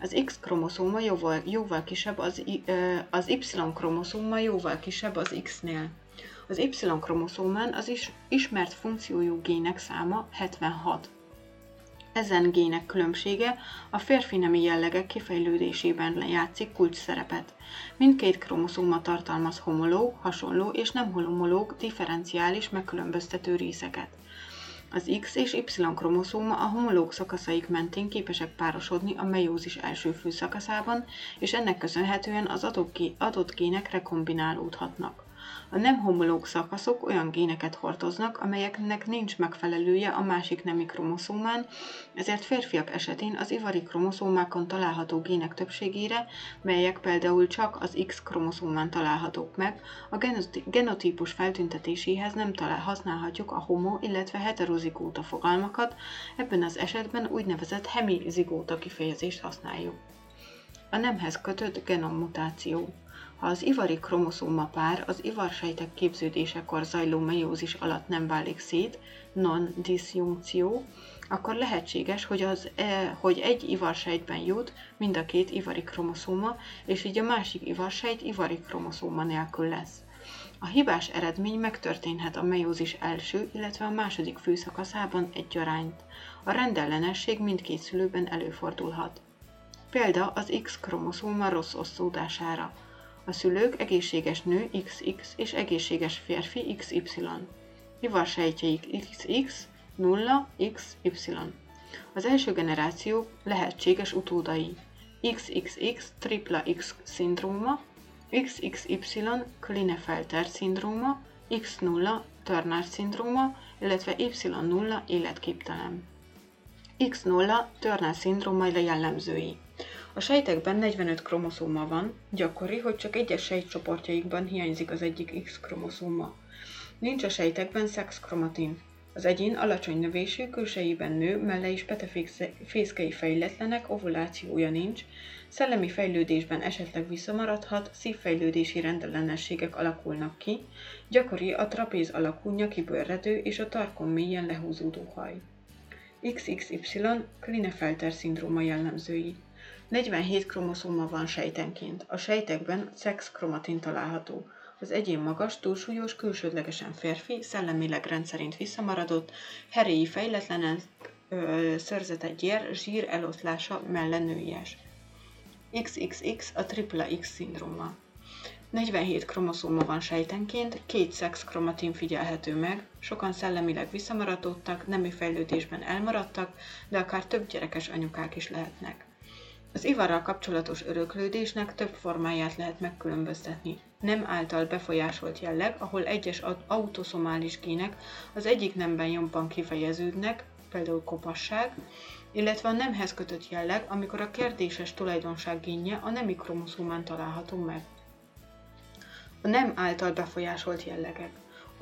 [SPEAKER 1] Az X-kromoszóma jóval, jóval kisebb, az, az Y-kromoszóma jóval kisebb az X-nél. Az Y-kromoszómán az is, ismert funkciójú gének száma 76. Ezen gének különbsége a férfi nemi jellegek kifejlődésében játszik kulcs szerepet. Mindkét kromoszóma tartalmaz homológ, hasonló és nem homológ differenciális megkülönböztető részeket. Az X és Y kromoszóma a homológ szakaszaik mentén képesek párosodni a meiózis első főszakaszában, és ennek köszönhetően az adott gének rekombinálódhatnak. A nem homológ szakaszok olyan géneket hordoznak, amelyeknek nincs megfelelője a másik nemi kromoszómán, ezért férfiak esetén az ivari kromoszómákon található gének többségére, melyek például csak az X kromoszómán találhatók meg, a genotípus feltüntetéséhez nem talál, használhatjuk a homo, illetve heterozigóta fogalmakat, ebben az esetben úgynevezett hemizigóta kifejezést használjuk. A nemhez kötött genommutáció. Az ivari kromoszóma pár az ivarsejtek képződésekor zajló meiózis alatt nem válik szét, non-diszjunkció, akkor lehetséges, hogy, az, e, hogy egy ivarsejtben jut mind a két ivari kromoszóma, és így a másik ivarsejt ivari kromoszóma nélkül lesz. A hibás eredmény megtörténhet a meiózis első, illetve a második főszakaszában egyaránt. A rendellenesség mindkét szülőben előfordulhat. Példa az X-kromoszóma rossz osztódására. A szülők egészséges nő XX és egészséges férfi XY. Ivarsejtjeik XX, 0, XY. Az első generáció lehetséges utódai. XXX tripla X szindróma, XXY Klinefelter szindróma, X0 Turner szindróma, illetve Y0 életképtelen. X0 Turner szindróma jellemzői. A sejtekben 45 kromoszóma van, gyakori, hogy csak egyes sejtcsoportjaikban hiányzik az egyik X-kromoszóma. Nincs a sejtekben szexkromatin. Az egyén alacsony növésű, külsejében nő, melle és petefészkei fejletlenek, ovulációja nincs, szellemi fejlődésben esetleg visszamaradhat, szívfejlődési rendellenességek alakulnak ki, gyakori a trapéz alakú nyaki bőrredő és a tarkon mélyen lehúzódó haj. XXY Klinefelter szindróma jellemzői. 47 kromoszóma van sejtenként. A sejtekben szex kromatin található. Az egyén magas, túlsúlyos, külsődlegesen férfi, szellemileg rendszerint visszamaradott, heréi fejletlenen, szörzete gyér, zsír eloszlása mellenőjes. XXX a tripla X szindróma. 47 kromoszóma van sejtenként, két szex kromatin figyelhető meg, sokan szellemileg visszamaradottak, nemi fejlődésben elmaradtak, de akár több gyerekes anyukák is lehetnek. Az ivarral kapcsolatos öröklődésnek több formáját lehet megkülönböztetni. Nem által befolyásolt jelleg, ahol egyes autoszomális gének az egyik nemben jobban kifejeződnek, például kopasság, illetve a nemhez kötött jelleg, amikor a kérdéses tulajdonság génje a nemi kromoszómán található meg. A nem által befolyásolt jellegek.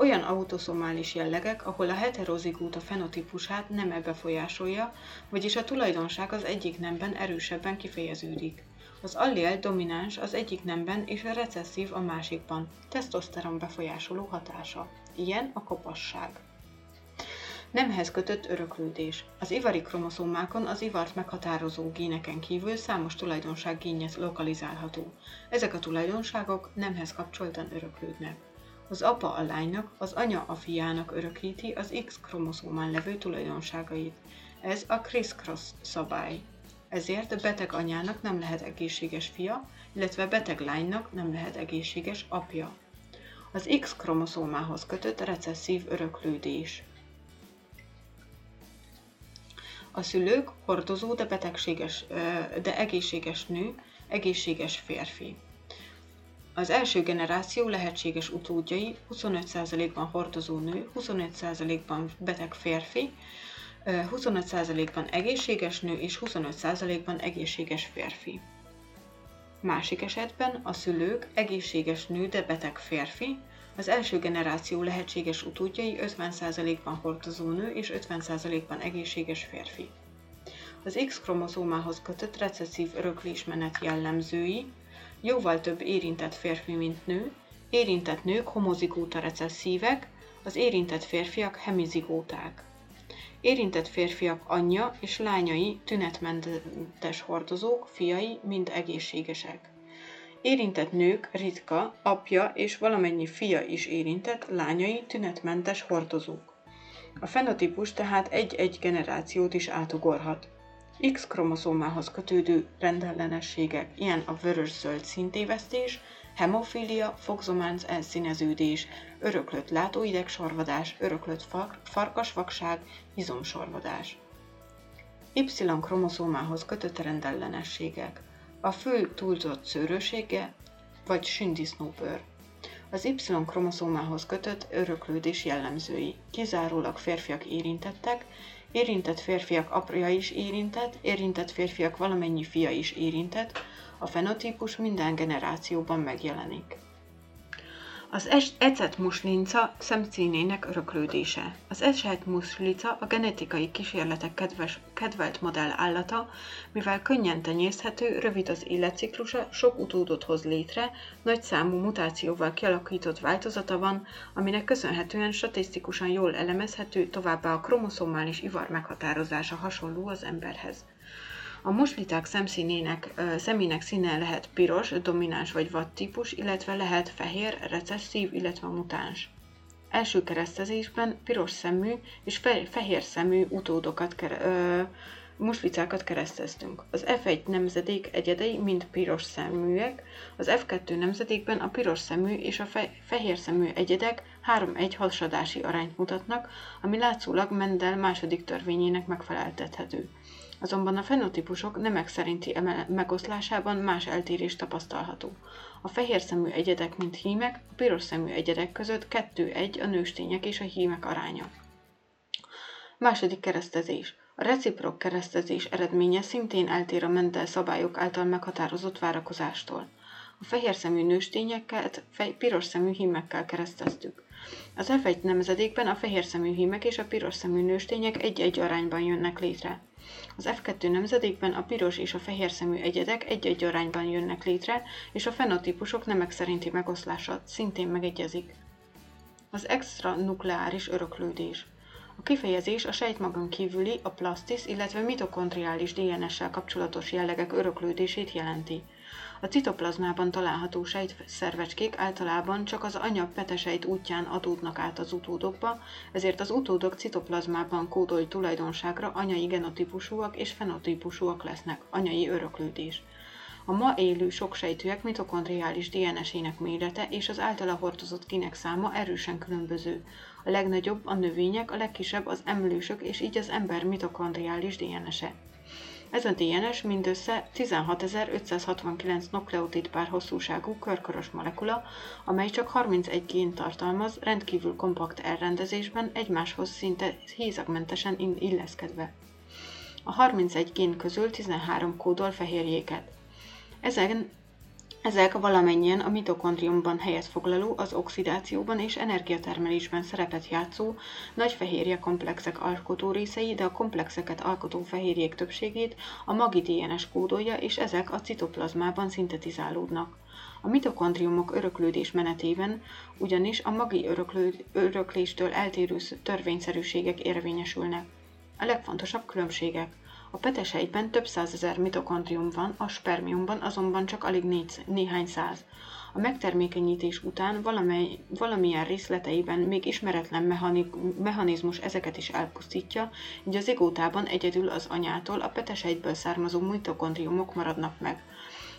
[SPEAKER 1] Olyan autoszomális jellegek, ahol a heterozigóta fenotípusát neme befolyásolja, vagyis a tulajdonság az egyik nemben erősebben kifejeződik. Az allél domináns az egyik nemben és a recesszív a másikban, tesztoszteron befolyásoló hatása. Ilyen a kopasság. Nemhez kötött öröklődés. Az ivari kromoszómákon az ivart meghatározó géneken kívül számos tulajdonság génje lokalizálható. Ezek a tulajdonságok nemhez kapcsoltan öröklődnek. Az apa a lánynak, az anya a fiának örökíti az X kromoszómán levő tulajdonságait. Ez a criss-cross szabály. Ezért a beteg anyának nem lehet egészséges fia, illetve beteg lánynak nem lehet egészséges apja. Az X kromoszómához kötött recesszív öröklődés. A szülők hordozó, de betegséges, de egészséges nő, egészséges férfi. Az első generáció lehetséges utódjai 25%-ban hordozó nő, 25%-ban beteg férfi, 25%-ban egészséges nő és 25%-ban egészséges férfi. Másik esetben a szülők egészséges nő, de beteg férfi, az első generáció lehetséges utódjai 50%-ban hordozó nő és 50%-ban egészséges férfi. Az X-kromoszómához kötött recesszív öröklésmenet jellemzői jóval több érintett férfi, mint nő, érintett nők homozigóta recesszívek, az érintett férfiak hemizigóták. Érintett férfiak anyja és lányai tünetmentes hordozók, fiai mind egészségesek. Érintett nők ritka, apja és valamennyi fia is érintett, lányai tünetmentes hordozók. A fenotípus tehát egy-egy generációt is átugorhat. X kromoszómához kötődő rendellenességek, ilyen a vörös-zöld szintévesztés, hemofília, fogzománc elszíneződés, öröklött látóideg sorvadás, öröklött far- farkasvakság, izomsorvadás. Y kromoszómához kötött rendellenességek a fő túlzott szőrössége vagy sündisznóbőr. Az Y-kromoszómához kötött öröklődés jellemzői. Kizárólag férfiak érintettek, érintett férfiak apja is érintett, érintett férfiak valamennyi fia is érintett, a fenotípus minden generációban megjelenik. Az ecetmuslinca szemszínének öröklődése. Az ecetmuslica a genetikai kísérletek kedves, kedvelt modell állata, mivel könnyen tenyészhető, rövid az életciklusa, sok utódot hoz létre, nagy számú mutációval kialakított változata van, aminek köszönhetően statisztikusan jól elemezhető, továbbá a kromoszomális ivar meghatározása hasonló az emberhez. A musliták szemszínének, szemének színe lehet piros, domináns vagy vad típus, illetve lehet fehér, recesszív, illetve mutáns. Első keresztezésben piros szemű és fehér szemű utódokat, ö, muslicákat kereszteztünk. Az F1 nemzedék egyedei mind piros szeműek, az F2 nemzedékben a piros szemű és a fe- fehér szemű egyedek 3-1 hasadási arányt mutatnak, ami látszólag Mendel második törvényének megfeleltethető. Azonban a fenotípusok nemek szerinti megoszlásában más eltérés tapasztalható. A fehér szemű egyedek, mint hímek, a piros szemű egyedek között 2-1 a nőstények és a hímek aránya. Második keresztezés. A reciprok keresztezés eredménye szintén eltér a Mendel szabályok által meghatározott várakozástól. A fehér szemű nőstényeket piros szemű hímekkel kereszteztük. Az F1 nemzedékben a fehér szemű hímek és a piros szemű nőstények egy-egy arányban jönnek létre. Az F2 nemzedékben a piros és a fehér szemű egyedek egy-egy arányban jönnek létre, és a fenotípusok nemek szerinti megoszlása szintén megegyezik. Az extra nukleáris öröklődés. A kifejezés a sejtmagon kívüli, a plastis, illetve mitokondriális DNS-sel kapcsolatos jellegek öröklődését jelenti. A citoplazmában található sejtszervecskék általában csak az anya petesejt útján adódnak át az utódokba, ezért az utódok citoplazmában kódolt tulajdonságra anyai genotípusúak és fenotípusúak lesznek, anyai öröklődés. A ma élő soksejtűek mitokondriális DNS-ének mérete és az általa hordozott kinek száma erősen különböző. A legnagyobb a növények, a legkisebb az emlősök és így az ember mitokondriális DNS-e. Ez a DNS mindössze 16.569 nukleotid pár hosszúságú körkörös molekula, amely csak 31 gén tartalmaz, rendkívül kompakt elrendezésben, egymáshoz szinte hézagmentesen illeszkedve. A 31 gén közül 13 kódol fehérjéket. Ezen ezek valamennyien a mitokondriumban helyet foglaló, az oxidációban és energiatermelésben szerepet játszó nagy fehérje komplexek alkotó részei, de a komplexeket alkotó fehérjék többségét a magi DNS kódolja, és ezek a citoplazmában szintetizálódnak. A mitokondriumok öröklődés menetében ugyanis a magi öröklő, örökléstől eltérő törvényszerűségek érvényesülnek. A legfontosabb különbségek – a petesejtben több százezer mitokondrium van, a spermiumban azonban csak alig négy, néhány száz. A megtermékenyítés után valamely, valamilyen részleteiben még ismeretlen mechanizmus ezeket is elpusztítja, így az igótában egyedül az anyától a petesejtből származó mitokondriumok maradnak meg.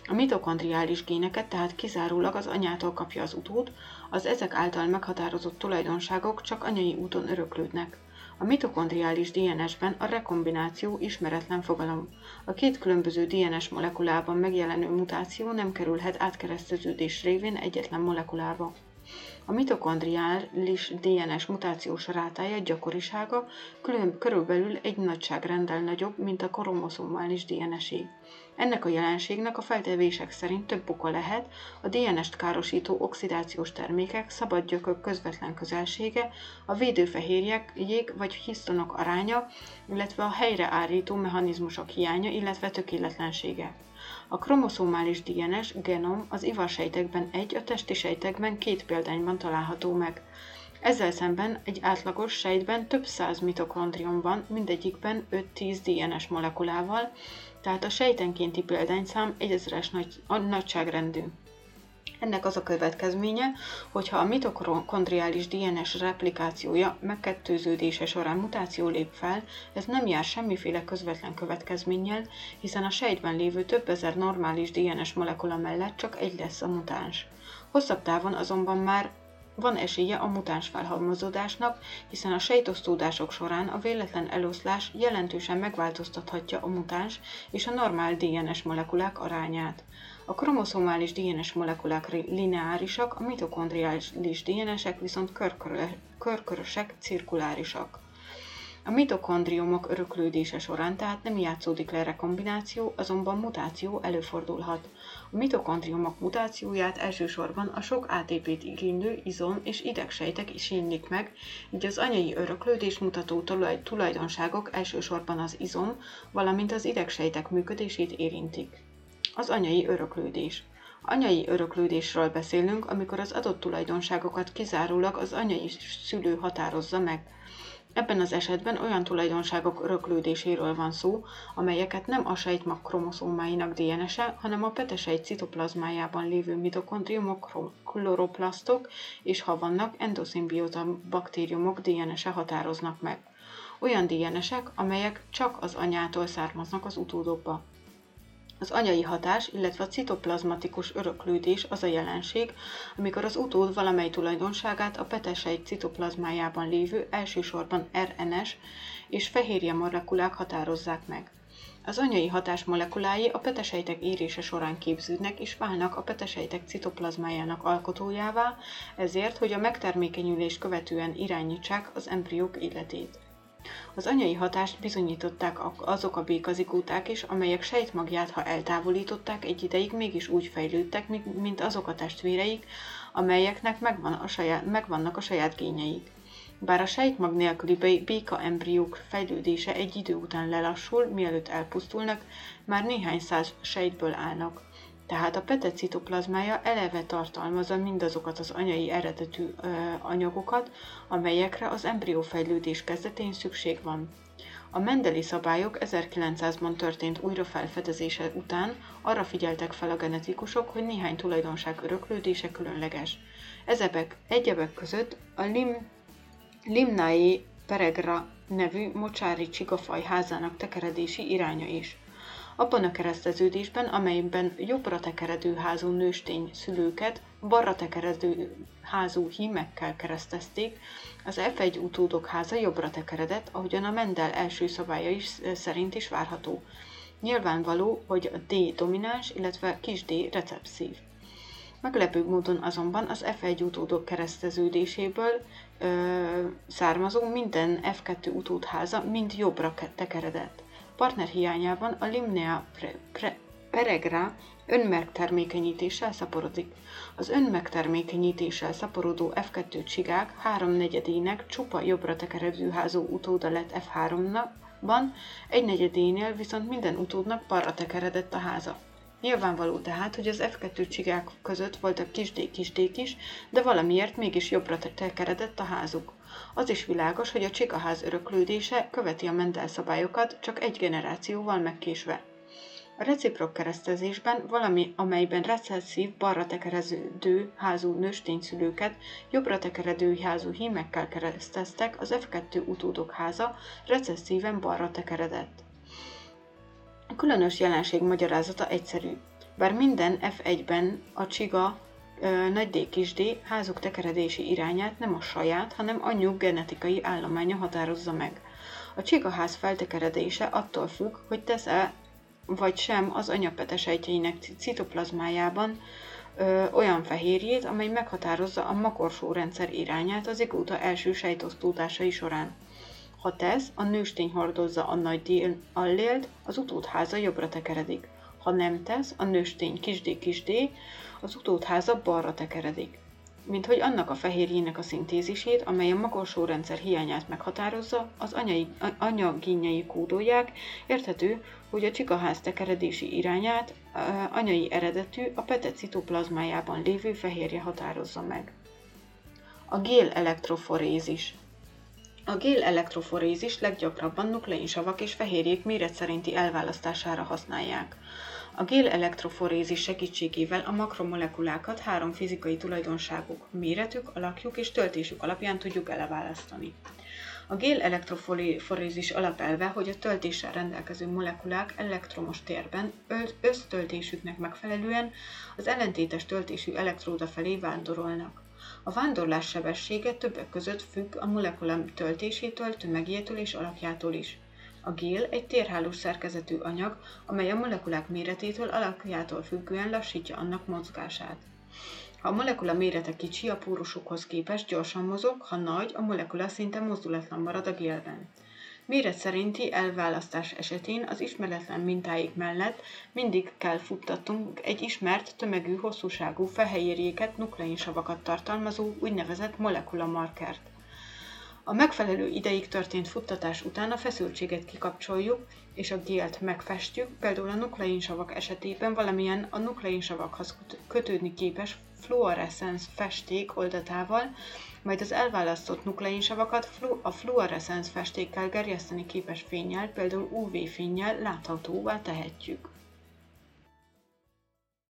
[SPEAKER 1] A mitokondriális géneket tehát kizárólag az anyától kapja az utód, az ezek által meghatározott tulajdonságok csak anyai úton öröklődnek. A mitokondriális DNS-ben a rekombináció ismeretlen fogalom. A két különböző DNS molekulában megjelenő mutáció nem kerülhet átkereszteződés révén egyetlen molekulába. A mitokondriális DNS mutációs rátája gyakorisága külön, körülbelül egy nagyságrenddel nagyobb, mint a kromoszomális DNS-é. Ennek a jelenségnek a feltevések szerint több oka lehet, a DNS-t károsító oxidációs termékek, szabad gyökök közvetlen közelsége, a védőfehérjek, jég vagy hisztonok aránya, illetve a helyreállító mechanizmusok hiánya, illetve tökéletlensége. A kromoszomális DNS genom az ivarsejtekben egy, a testi sejtekben két példányban található meg. Ezzel szemben egy átlagos sejtben több száz mitokondrium van, mindegyikben 5-10 DNS molekulával, tehát a sejtenkénti példányszám egyezeres nagy, nagyságrendű. Ennek az a következménye, hogyha a mitokondriális DNS replikációja megkettőződése során mutáció lép fel, ez nem jár semmiféle közvetlen következménnyel, hiszen a sejtben lévő több ezer normális DNS molekula mellett csak egy lesz a mutáns. Hosszabb távon azonban már van esélye a mutáns felhalmozódásnak, hiszen a sejtosztódások során a véletlen eloszlás jelentősen megváltoztathatja a mutáns és a normál DNS molekulák arányát. A kromoszomális DNS molekulák lineárisak, a mitokondriális DNS-ek viszont körkörösek, cirkulárisak. A mitokondriumok öröklődése során tehát nem játszódik le rekombináció, azonban mutáció előfordulhat. A mitokondriumok mutációját elsősorban a sok ATP-t igénylő izom és idegsejtek is ínylik meg, így az anyai öröklődés mutató tulajdonságok elsősorban az izom, valamint az idegsejtek működését érintik. Az anyai öröklődés. Anyai öröklődésről beszélünk, amikor az adott tulajdonságokat kizárólag az anyai szülő határozza meg. Ebben az esetben olyan tulajdonságok öröklődéséről van szó, amelyeket nem a sejtmag kromoszómáinak DNS-e, hanem a petesejt citoplazmájában lévő mitokondriumok, kloroplasztok és ha vannak, endoszimbióta baktériumok DNS-e határoznak meg. Olyan DNS-ek, amelyek csak az anyától származnak az utódokba. Az anyai hatás, illetve a citoplazmatikus öröklődés az a jelenség, amikor az utód valamely tulajdonságát a petesejt citoplazmájában lévő elsősorban RNS és fehérje molekulák határozzák meg. Az anyai hatás molekulái a petesejtek érése során képződnek és válnak a petesejtek citoplazmájának alkotójává, ezért, hogy a megtermékenyülés követően irányítsák az embriók életét. Az anyai hatást bizonyították azok a békazikóták is, amelyek sejtmagját, ha eltávolították, egy ideig mégis úgy fejlődtek, mint azok a testvéreik, amelyeknek megvan a saját, megvannak a saját gényeik. Bár a sejtmag nélküli béka embriók fejlődése egy idő után lelassul, mielőtt elpusztulnak, már néhány száz sejtből állnak tehát a pete citoplazmája eleve tartalmazza mindazokat az anyai eredetű ö, anyagokat, amelyekre az embriófejlődés kezdetén szükség van. A Mendeli szabályok 1900-ban történt újrafelfedezése után arra figyeltek fel a genetikusok, hogy néhány tulajdonság öröklődése különleges. Ezebek egyebek között a Lim, Limnai peregra nevű mocsári csigafaj házának tekeredési iránya is. Abban a kereszteződésben, amelyben jobbra tekeredő házú nőstény szülőket balra tekeredő házú hímekkel keresztezték, az F1 utódok háza jobbra tekeredett, ahogyan a Mendel első szabálya is szerint is várható. Nyilvánvaló, hogy a D domináns, illetve kis d recepszív. Meglepő módon azonban az F1 utódok kereszteződéséből ö, származó minden F2 utódháza mind jobbra tekeredett. Partner hiányában a Limnea pre, pre, peregra önmegtermékenyítéssel szaporodik. Az önmegtermékenyítéssel szaporodó F2 csigák háromnegyedének csupa jobbra tekeredő házó utóda lett F3-ban, egy negyedénél viszont minden utódnak balra tekeredett a háza. Nyilvánvaló tehát, hogy az F2 csigák között voltak kisdék kisdék is, de valamiért mégis jobbra tekeredett a házuk. Az is világos, hogy a csigaház öröklődése követi a Mendel szabályokat, csak egy generációval megkésve. A reciprok keresztezésben valami, amelyben recesszív, balra tekereződő házú nőstényszülőket jobbra tekeredő házú hímekkel kereszteztek, az F2 utódok háza recesszíven balra tekeredett. A különös jelenség magyarázata egyszerű. Bár minden F1-ben a csiga nagy D kis D házuk tekeredési irányát nem a saját, hanem anyjuk genetikai állománya határozza meg. A csigaház feltekeredése attól függ, hogy tesz-e vagy sem az anyapetesejtjeinek citoplazmájában ö, olyan fehérjét, amely meghatározza a makorsó rendszer irányát az igóta első sejtosztódásai során. Ha tesz, a nőstény hordozza a nagy D allélt, az utódháza jobbra tekeredik. Ha nem tesz, a nőstény kis d kis d, az utódháza balra tekeredik mint hogy annak a fehérjének a szintézisét, amely a magasó rendszer hiányát meghatározza, az anyai, anyagínjai kódolják, érthető, hogy a csikaház tekeredési irányát anyai eredetű, a pete citoplazmájában lévő fehérje határozza meg. A gél elektroforézis a gél elektroforézis leggyakrabban nukleinsavak és fehérjék méret szerinti elválasztására használják. A gél elektroforézis segítségével a makromolekulákat három fizikai tulajdonságuk, méretük, alakjuk és töltésük alapján tudjuk eleválasztani. A gél elektroforézis alapelve, hogy a töltéssel rendelkező molekulák elektromos térben össztöltésüknek megfelelően az ellentétes töltésű elektróda felé vándorolnak. A vándorlás sebessége többek között függ a molekula töltésétől, tömegétől és alakjától is. A gél egy térhálós szerkezetű anyag, amely a molekulák méretétől alakjától függően lassítja annak mozgását. Ha a molekula mérete kicsi, a pórusokhoz képest gyorsan mozog, ha nagy, a molekula szinte mozdulatlan marad a gélben. Méret szerinti elválasztás esetén az ismeretlen mintáik mellett mindig kell futtatnunk egy ismert, tömegű, hosszúságú fehérjéket, nukleinsavakat tartalmazó úgynevezett molekulamarkert. A megfelelő ideig történt futtatás után a feszültséget kikapcsoljuk, és a gélt megfestjük, például a nukleinsavak esetében valamilyen a nukleinsavakhoz kötődni képes fluoreszens festék oldatával, majd az elválasztott nukleinsavakat a fluoreszens festékkel gerjeszteni képes fényjel, például UV fényjel láthatóvá tehetjük.